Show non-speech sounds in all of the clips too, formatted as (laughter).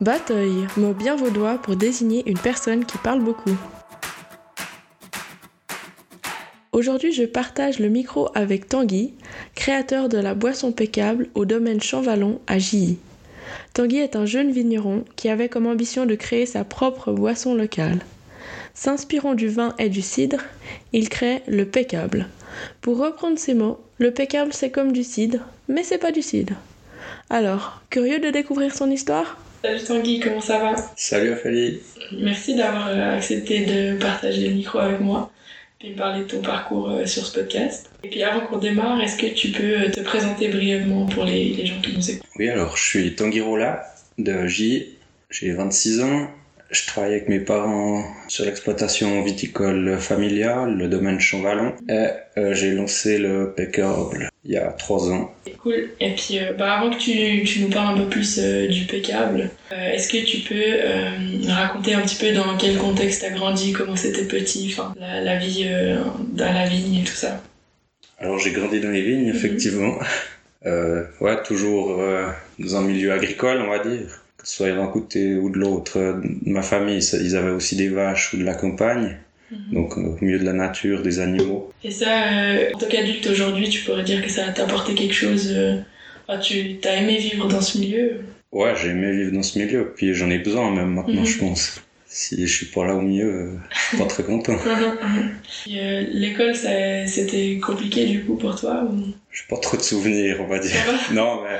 Batoy, mot bien vaudois pour désigner une personne qui parle beaucoup. Aujourd'hui, je partage le micro avec Tanguy, créateur de la boisson pécable au domaine Champvallon à Gilly. Tanguy est un jeune vigneron qui avait comme ambition de créer sa propre boisson locale. S'inspirant du vin et du cidre, il crée le pécable. Pour reprendre ces mots, le pécable c'est comme du cidre, mais c'est pas du cidre. Alors, curieux de découvrir son histoire? Salut Tanguy, comment ça va? Salut Ophélie. Merci d'avoir euh, accepté de partager le micro avec moi et parler de ton parcours euh, sur ce podcast. Et puis avant qu'on démarre, est-ce que tu peux euh, te présenter brièvement pour les, les gens qui nous écoutent? Oui, alors je suis Tanguy Rolla de J. J'ai 26 ans. Je travaille avec mes parents sur l'exploitation viticole familiale, le domaine Champvallon. Et euh, j'ai lancé le Pécable il y a 3 ans. Cool. Et puis euh, bah, avant que tu, tu, nous parles un peu plus euh, du Pécable, est-ce que tu peux raconter un petit peu dans quel contexte tu as grandi, comment c'était petit, la, la, vie dans la vigne et tout ça? Alors j'ai grandi dans les vignes, effectivement. (laughs) ouais, toujours dans un milieu agricole, on va dire que ce soit d'un côté ou de l'autre ma famille, ils avaient aussi des vaches ou de la campagne. Mhm. Donc au milieu de la nature, des animaux. Et ça, euh, en tant qu'adulte aujourd'hui, tu pourrais dire que ça t'a apporté quelque chose euh, Tu as aimé vivre dans ce milieu Ouais, j'ai aimé vivre dans ce milieu. Puis j'en ai besoin même maintenant, mhm. je pense. Si je suis pas là au mieux, euh, je suis pas très content. (laughs) Euh, l'école, c'était compliqué du coup pour toi ou... J'ai pas trop de souvenirs, on va dire. (laughs) non, mais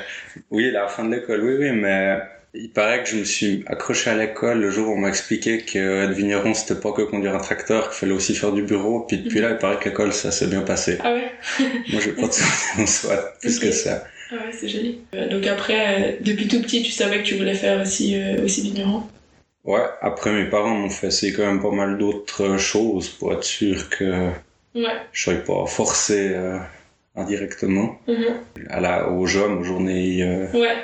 oui, la fin de l'école, oui, oui, mais il paraît que je me suis accroché à l'école le jour où on m'a expliqué que être vigneron c'était pas que conduire un tracteur, qu'il fallait aussi faire du bureau. Puis depuis là, il paraît que l'école ça s'est bien passé. Ah ouais? Moi j'ai pas de en soi, plus que ça. Ah ouais, c'est joli. Euh, donc après, euh, depuis tout petit, tu savais que tu voulais faire aussi, euh, aussi vigneron? Ouais, après mes parents m'ont fait essayer quand même pas mal d'autres choses pour être sûr que ouais. je sois pas forcé indirectement. Mm à la, aux jeunes, aux journées. ouais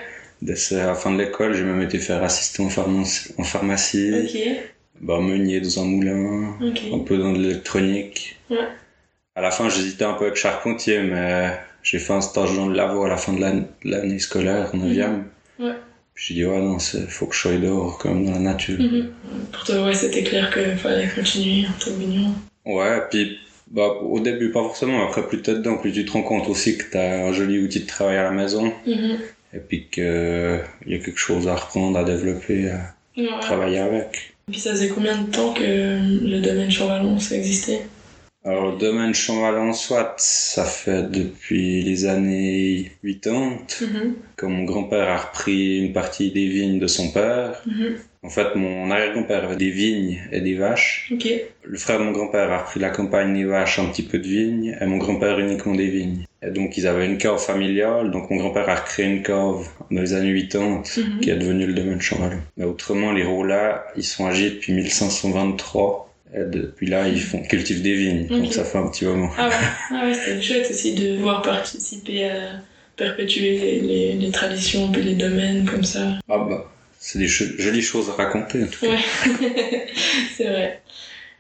Dès la fin de l'école, j'ai même été faire assistant en pharmacie. En pharmacie. Okay. Bah, meunier dans un moulin. Un peu dans l'électronique. Ouais. À la fin, j'hésitais un peu avec charpentier, mais j'ai fait un stage dans le labo à la fin de l'année scolaire, en 9 mhm. Ouais. J'ai dit, ouais, non, il faut que je sois dehors, même, dans la nature. Mhm. Pour toi, ouais, c'était clair qu'il fallait continuer en tant mignon. Ouais, puis bah, au début, pas forcément. Après, plus t'es dedans, plus tu te rends compte aussi que t'as un joli outil de travail à la maison. Mhm et puis qu'il y a quelque chose à reprendre, à développer, à travailler avec. Et puis ça faisait combien de temps que le domaine Champvallon ça existait? Alors, le domaine Champvallon, soit, ça fait depuis les années 80, mm quand mon grand-père a repris une partie des vignes de son père. Mm-hmm. En fait, mon arrière-grand-père avait des vignes et des vaches. Le frère de mon grand-père a repris la campagne, des vaches, un petit peu de vignes, et mon grand-père uniquement des vignes. Et donc, ils avaient une cave familiale, donc mon grand-père a recréé une cave dans les années 80, mm-hmm. qui est devenue le domaine Champvallon. Mais autrement, les là, ils sont âgés depuis 1523. Et depuis là, ils font, cultivent des vignes, donc ça fait un petit moment. Ah ouais, (laughs) ah ouais c'est chouette aussi de voir participer à perpétuer les, les, les traditions et les domaines comme ça. Ah bah, c'est des jolies choses à raconter en tout cas. Ouais, (laughs) c'est vrai.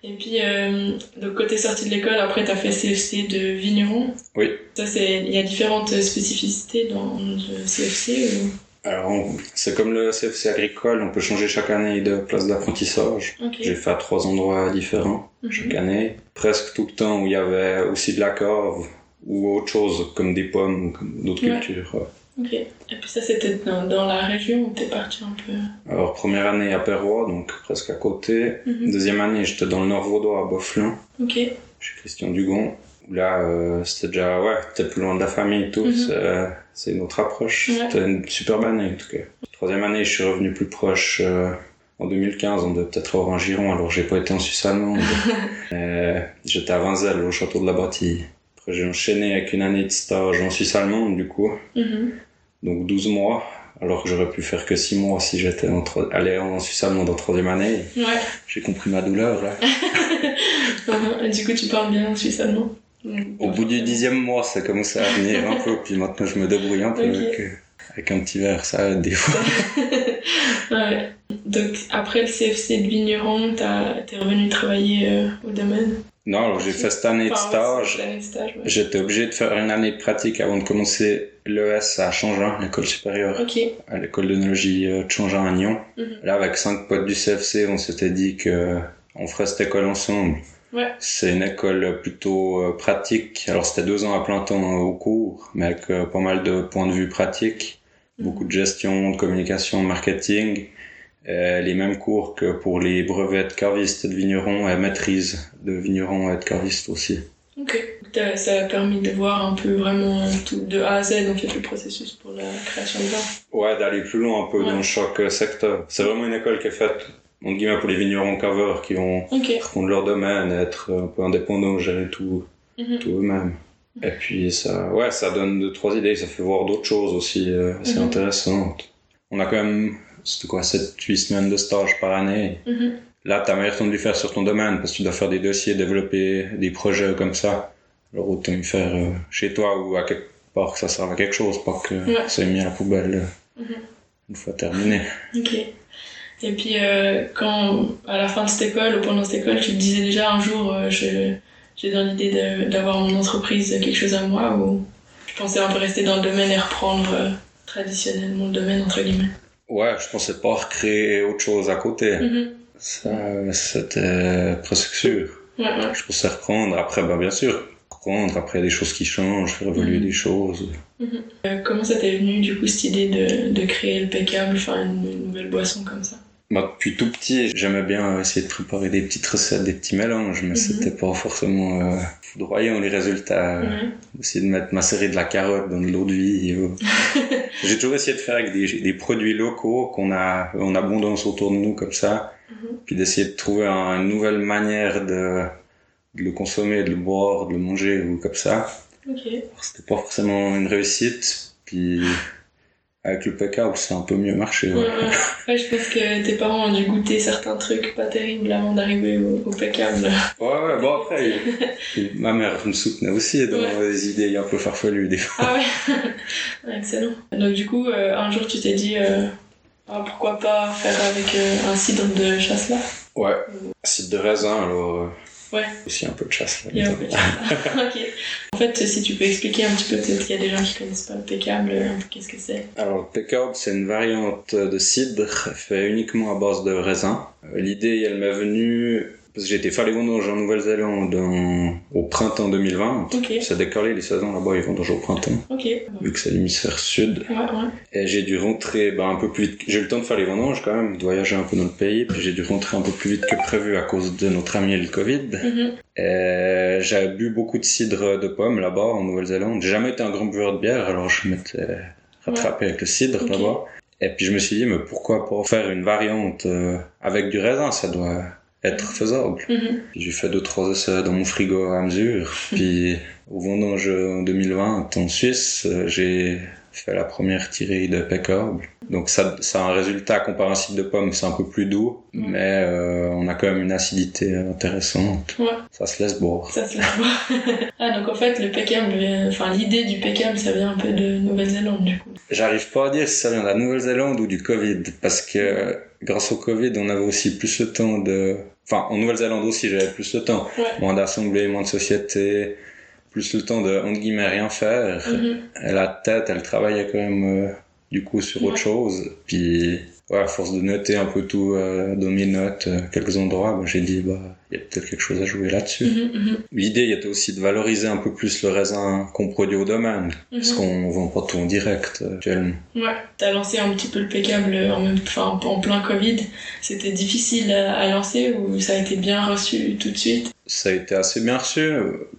Et puis, euh, donc côté sortie de l'école, après tu as fait CFC de vigneron. Oui. Ça, c'est, il y a différentes spécificités dans le CFC ou... Alors, c'est comme le CFC agricole, on peut changer chaque année de place d'apprentissage. J'ai fait à trois endroits différents Mhm. chaque année. Presque tout le temps où il y avait aussi de la cave ou autre chose, comme des pommes ou d'autres Ouais. cultures. Ok. Et puis ça, c'était dans, dans la région où t'es parti un peu Alors, première année à Perrois, donc presque à côté. Mhm. Deuxième année, j'étais dans le Nord Vaudois, à Beauflin, Ok. chez Christian Dugon. Là, euh, c'était déjà, ouais, c'était plus loin de la famille et tout. Mhm. c'est- C'est une autre approche. Ouais. C'était une superbe année, en tout cas. Troisième année, je suis revenu plus proche euh, en 2015. On devait peut-être avoir un giron, alors j'ai pas été en Suisse allemande. (laughs) Euh, J'étais à Vinzel, au château de la Bâtie. Après, j'ai enchaîné avec une année de stage en Suisse allemande, du coup. Mhm. Donc 12 mois. Alors que j'aurais pu faire que 6 mois si j'étais en allé en Suisse allemande en troisième année. Ouais. J'ai compris ma douleur, là. (laughs) Du coup, tu parles bien suisse allemand. Au bout du dixième mois, ça commençait à venir un peu, puis maintenant je me débrouille un peu Ok. avec, euh, avec un petit verre, ça des fois. (laughs) ouais. Donc, après le CFC de Vigneron, t'es revenu travailler euh, au domaine? Non, alors j'ai fait cette année de stage. ouais. J'étais obligé de faire une année de pratique avant de commencer l'ES à Changin, l'école supérieure, à l'école d'œnologie euh, de Changin à Nyon. Mhm. Là, avec cinq potes du CFC, on s'était dit que on ferait cette école ensemble. Ouais. C'est une école plutôt euh, pratique. Alors, c'était deux ans à plein temps au cours, mais avec euh, pas mal de points de vue pratiques. Beaucoup de gestion, de communication, de marketing. Euh, les mêmes cours que pour les brevets de carviste et de vigneron et maîtrise de vigneron et de carviste aussi. Ok. Ça a permis de voir un peu vraiment tout de A à Z en fait le processus pour la création de vin. Ouais, d'aller plus loin un peu Ouais. dans chaque secteur. C'est vraiment une école qui est faite, entre guillemets, pour les vignerons caveurs qui vont Ok. prendre leur domaine, être un peu indépendants, gérer tout, Mhm. tout eux-mêmes. Et puis ça, ouais, ça donne deux, trois idées, ça fait voir d'autres choses aussi euh, assez Mhm. intéressantes. On a quand même, c'était quoi, 7-8 semaines de stage par année. Mhm. Là, t'as meilleur temps de le faire sur ton domaine parce que tu dois faire des dossiers, développer des projets comme ça. Alors autant le faire euh, chez toi ou à quelque part que ça serve à quelque chose, pas que Ouais. ça est mis à la poubelle euh, Mhm. une fois terminé. Ok. Et puis euh, quand à la fin de cette école ou pendant cette école, tu te disais déjà un jour, euh, j'ai dans l'idée d'avoir mon entreprise, quelque chose à moi, ou je pensais un peu rester dans le domaine et reprendre euh, traditionnellement le domaine entre guillemets. Ouais, je pensais pas recréer autre chose à côté. Mhm. Ça, c'était presque sûr. Ouais, ouais. Je pensais reprendre. Après, bah, bien sûr, reprendre. Après, il y a des choses qui changent, faire évoluer Mhm. des choses. Euh, comment ça t'est venu du coup cette idée de, de créer le pécable, enfin une nouvelle boisson comme ça? Bah, depuis tout petit, j'aimais bien essayer de préparer des petites recettes, des petits mélanges, mais Mhm. c'était pas forcément euh, foudroyant les résultats. Ouais. Essayer de mettre macérer de la carotte dans de l'eau de vie. euh. (laughs) J'ai toujours essayé de faire avec des, des produits locaux qu'on a en abondance autour de nous comme ça, Mhm. puis d'essayer de trouver un- une nouvelle manière de, de le consommer, de le boire, de le manger ou comme ça. Ok. Alors, C'était pas forcément une réussite, puis avec le pécable, c'est un peu mieux marché. Ouais, Ouais. ouais. (laughs) Ouais, je pense que tes parents ont dû goûter certains trucs pas terribles avant d'arriver au, au pécable. Ouais, ouais, bon après, il- ma mère me soutenait aussi dans des idées un peu farfelues des fois. Ah (laughs) ouais, excellent. Donc du coup, euh, un jour tu t'es dit, euh, ah, pourquoi pas faire avec euh, un cidre de chasse là Ouais, cidre de raisin, alors euh, Ouais. aussi un peu de chasse. là, Il y a un dedans. peu de chasse là. (laughs) ok. En fait, si tu peux expliquer un petit peu, peut-être qu'il y a des gens qui connaissent pas le peu qu'est-ce que c'est? Alors, le pécable, c'est une variante de cidre fait uniquement à base de raisin. Euh, L'idée, elle m'est venue parce que j'ai été faire les vendanges en Nouvelle-Zélande en- au printemps 2020. Ok, C'est décalé les saisons là-bas, ils vendangent au printemps, ok. Ouais, vu que c'est l'hémisphère sud. ouais. Et j'ai dû rentrer bah, un peu plus vite. J'ai eu le temps de faire les vendanges quand même, de voyager un peu dans le pays, puis j'ai dû rentrer un peu plus vite que prévu à cause de notre ami le Covid. Mhm. J'avais bu beaucoup de cidre de pomme là-bas en Nouvelle-Zélande. J'ai jamais été un grand buveur de bière, alors je m'étais rattrapé avec le cidre là-bas. Et puis je me suis dit, mais pourquoi pas faire une variante euh, avec du raisin, ça doit être faisable. Mhm. J'ai fait deux trois essais dans mon frigo à mesure. (laughs) Puis au vendange en 2020 en Suisse, euh, j'ai fait la première tirée de pécable. Donc ça, ça a un résultat comparé à un cidre de pomme, c'est un peu plus doux, mais euh, on a quand même une acidité intéressante. Ouais. Ça se laisse boire. Ça se laisse voir. (laughs) ah, donc en fait, le pécable, vient- enfin l'idée du pécable, ça vient un peu de Nouvelle-Zélande du coup. J'arrive pas à dire si ça vient de la Nouvelle-Zélande ou du Covid, parce que grâce au Covid, on avait aussi plus le temps de... Enfin, en Nouvelle-Zélande aussi, j'avais plus le temps. Ouais. Moins d'assemblées, moins de sociétés, plus le temps de, entre guillemets, rien faire. Mhm. Et la tête, elle travaillait quand même, euh, du coup, sur Ouais. autre chose. Puis, ouais, à force de noter un peu tout euh, dans mes notes, euh, quelques endroits, bah, j'ai dit, bah, il y a peut-être quelque chose à jouer là-dessus. Mhm, mhm, L'idée était aussi de valoriser un peu plus le raisin qu'on produit au domaine, parce mhm. qu'on vend pas tout en direct euh, actuellement. Ouais, t'as lancé un petit peu le pécable en même, enfin en plein Covid. C'était difficile à, lancer ou ça a été bien reçu tout de suite? Ça a été assez bien reçu,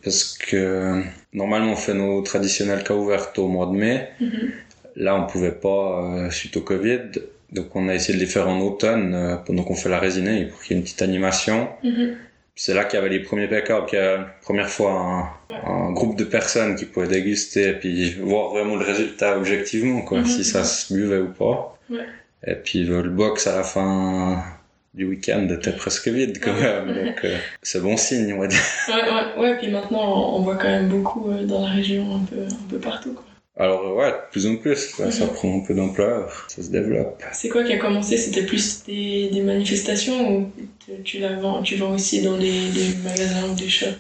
parce que normalement on fait nos traditionnels cas ouvertes au mois de mai. Mhm. Là, on pouvait pas euh, suite au Covid, donc on a essayé de les faire en automne euh, pendant qu'on fait la résinée pour qu'il y ait une petite animation. Mhm. C'est là qu'il y avait les premiers pécables, qu'il y a première fois un, un groupe de personnes qui pouvaient déguster et puis voir vraiment le résultat objectivement, quoi, Mhm. si ça se buvait ou pas. Ouais. Et puis euh, le box à la fin du week-end était presque vide quand Ouais. même, donc euh, c'est bon signe, on va dire. Ouais, ouais, ouais, puis maintenant on voit quand même beaucoup euh, dans la région, un peu, un peu partout. Quoi. Alors ouais, de plus en plus, ça prend un peu d'ampleur, ça se développe. C'est quoi qui a commencé? C'était plus des, des manifestations ou tu, tu la vends, tu vends aussi dans des, des magasins ou des shops?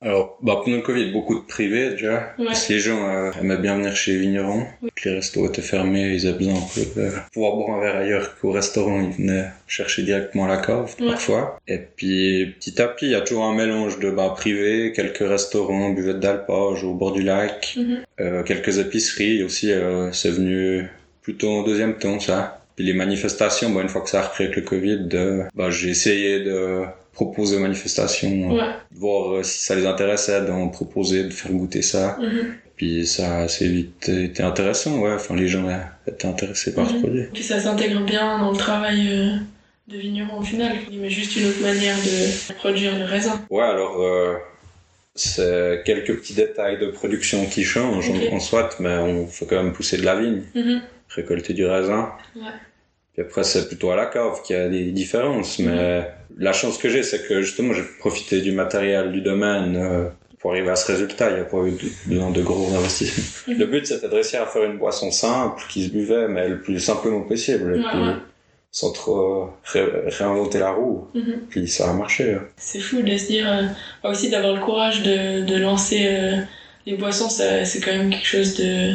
Alors, bah, pendant le Covid, beaucoup de privés déjà. Ouais. Parce que les gens euh, aimaient bien venir chez les vignerons. Les restos étaient fermés, ils avaient besoin un peu de pouvoir boire un verre ailleurs qu'au restaurant. Ils venaient chercher directement la cave Ouais. parfois. Et puis, petit à petit, il y a toujours un mélange de bars privés, quelques restaurants, buvettes d'alpage au bord du lac, Mhm. euh, quelques épiceries aussi. euh, c'est venu plutôt en deuxième temps, ça. Puis les manifestations, bah, une fois que ça a repris avec le Covid, euh, bah, j'ai essayé de proposer aux manifestations, euh, Ouais. de voir euh, si ça les intéressait, d'en proposer, de faire goûter ça. Mhm. Puis ça a assez vite été intéressant, ouais. Enfin, les gens euh, étaient intéressés par ce Mhm. produit. Puis ça s'intègre bien dans le travail euh, de vigneron au final, mais juste une autre manière de produire le raisin. Ouais, alors, euh, c'est quelques petits détails de production qui changent en, en soit, mais on fait quand même pousser de la vigne, Mhm. Récolter du raisin. Ouais. Puis après, c'est plutôt à la cave qu'il y a des différences, mais la chance que j'ai, c'est que justement, j'ai profité du matériel du domaine euh, pour arriver à ce résultat. Il n'y a pas eu besoin de gros investissements. Mhm. Le but, c'était de réussir à faire une boisson simple qui se buvait, mais le plus simplement possible. Et Ouais, puis, ouais. sans trop ré- réinventer la roue. Mhm. Puis ça a marché. hein. C'est fou de se dire, euh, aussi d'avoir le courage de, de lancer euh, les boissons, c'est quand même quelque chose de...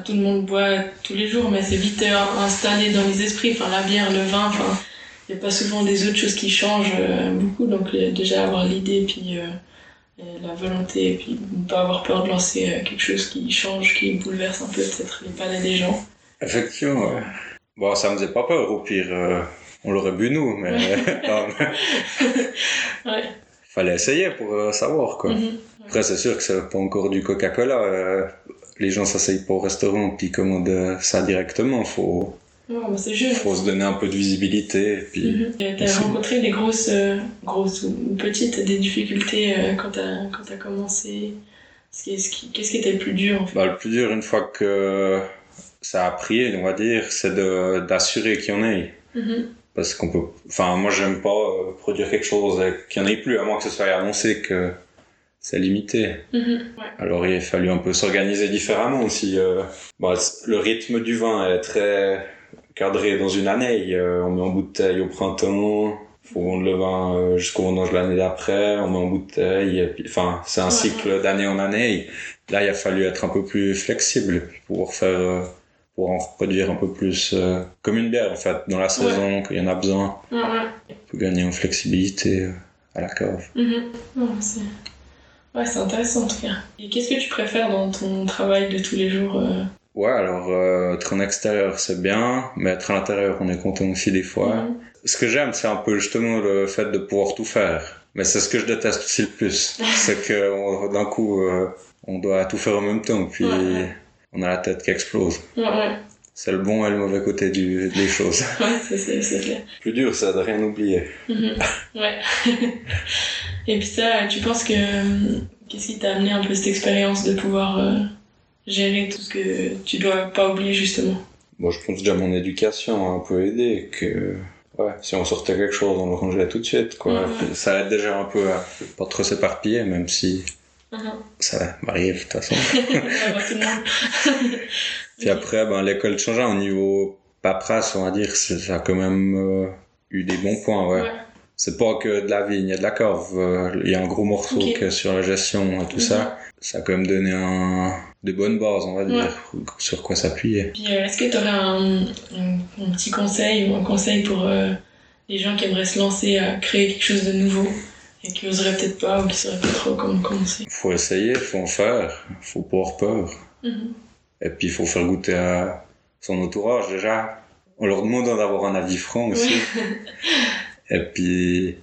tout le monde boit tous les jours, mais c'est vite euh, installé dans les esprits. Enfin, la bière, le vin, enfin, il n'y a pas souvent des autres choses qui changent euh, beaucoup. Donc euh, déjà avoir l'idée, puis euh, la volonté, et puis ne pas avoir peur de lancer quelque chose qui change, qui bouleverse un peu peut-être les palais des gens. Effectivement, ouais. Bon, ça me faisait pas peur, au pire, on l'aurait bu nous, mais (laughs) non, mais (laughs) Ouais. fallait essayer pour savoir, quoi. Mhm. Après, c'est sûr que c'est pas encore du Coca-Cola. euh, les gens s'asseyent pas au restaurant puis commandent euh, ça directement. Faut, c'est faut se donner un peu de visibilité. Puis, T'as Aussi. rencontré des grosses, euh, grosses ou petites, des difficultés euh, quand t'as quand t'as commencé qui qui- Qu'est-ce qui était le plus dur en fait? Bah, le plus dur, une fois que ça a pris, on va dire, c'est de, d'assurer qu'il y en ait. Mhm. Parce qu'on peut, enfin, moi, j'aime pas produire quelque chose qu'il y en ait plus, à moins que ce soit annoncé que c'est limité. Mhm. Ouais. Alors il a fallu un peu s'organiser différemment aussi. euh. Bon, le rythme du vin est très cadré dans une année. Euh, on met en bouteille au printemps, faut vendre le vin euh, jusqu'au vendange l'année d'après, on met en bouteille. Puis, enfin, c'est un Ouais, cycle d'année en année. Là, il a fallu être un peu plus flexible pour faire, euh, pour en reproduire un peu plus comme une bière en fait dans la saison qu'il y en a besoin Ouais, ouais. pour gagner en flexibilité à la cave. Ouais, c'est intéressant en tout cas. Et qu'est-ce que tu préfères dans ton travail de tous les jours euh Ouais, alors euh, être en extérieur c'est bien, mais être à l'intérieur on est content aussi des fois. Ce que j'aime c'est un peu justement le fait de pouvoir tout faire. Mais c'est ce que je déteste aussi le plus. (laughs) c'est que d'un coup euh, on doit tout faire en même temps, puis Ouais, ouais. on a la tête qui explose. Ouais, ouais. C'est le bon et le mauvais côté du, des choses. (laughs) Ouais, c'est- clair. Plus dur c'est de rien oublier. Mhm. Ouais. (laughs) Et puis ça, tu penses que euh, qu'est-ce qui t'a amené un peu cette expérience de pouvoir euh, gérer tout ce que tu dois pas oublier justement? Bon, je pense déjà mon éducation a un peu aidé, que ouais, si on sortait quelque chose, on le rangeait tout de suite, quoi. Ouais. Ça aide déjà un peu à pas trop s'éparpiller, même si Mhm. ça m'arrive de toute façon. (laughs) Bah, tout le monde. Puis après, ben, l'école changeait au niveau paperasse, on va dire, ça a quand même euh, eu des bons points, ouais. Ouais. C'est pas que de la vigne, il y a de la cave, euh, il y a un gros morceau que sur la gestion et tout Mhm. ça. Ça a quand même donné un, des bonnes bases, on va dire, sur quoi s'appuyer. Puis euh, est-ce que tu aurais un, un- un petit conseil ou un conseil pour euh, les gens qui aimeraient se lancer à créer quelque chose de nouveau et qui oseraient peut-être pas ou qui sauraient pas trop comment commencer Faut essayer, faut en faire, faut pas avoir peur. Mhm. Et puis il faut faire goûter à son entourage déjà. En leur demandant d'avoir un avis franc aussi. (laughs) Et puis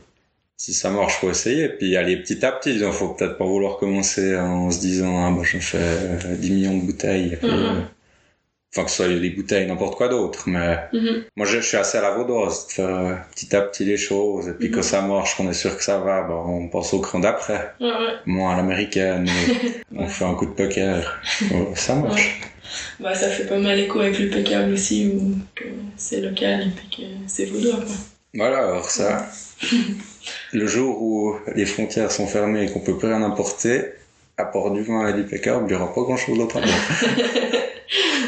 si ça marche, faut essayer. Et puis aller petit à petit. Il faut peut-être pas vouloir commencer en se disant ah bah je fais euh, 10 millions de bouteilles. Et puis, Enfin que ce soit des bouteilles, n'importe quoi d'autre. Mais Mhm. moi je, je suis assez à la vaudoise de faire euh, petit à petit les choses. Et puis Mhm. quand ça marche, qu'on est sûr que ça va, bah, on passe au cran d'après. Ouais, ouais. Moi à l'américaine, (laughs) on fait un coup de poker. Ça marche. Bah, ça fait pas mal écho avec le pécable aussi, où que c'est local et puis que c'est vaudois. Quoi. Voilà, alors ça, (laughs) le jour où les frontières sont fermées et qu'on peut plus rien importer, à du vin et du pécable, il n'y aura pas grand chose d'autre à. (laughs)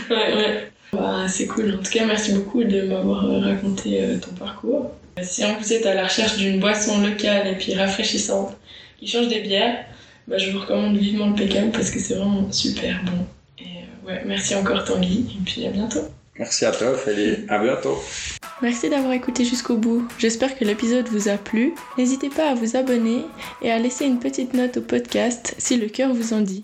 ouais, ouais. Bah, c'est cool. En tout cas, merci beaucoup de m'avoir raconté ton parcours. Si en vous êtes à la recherche d'une boisson locale et puis rafraîchissante qui change des bières, bah, je vous recommande vivement le Pécam parce que c'est vraiment super bon. Et ouais, merci encore Tanguy et puis à bientôt. Merci à toi Ophélie, à bientôt. Merci d'avoir écouté jusqu'au bout. J'espère que l'épisode vous a plu. N'hésitez pas à vous abonner et à laisser une petite note au podcast si le cœur vous en dit.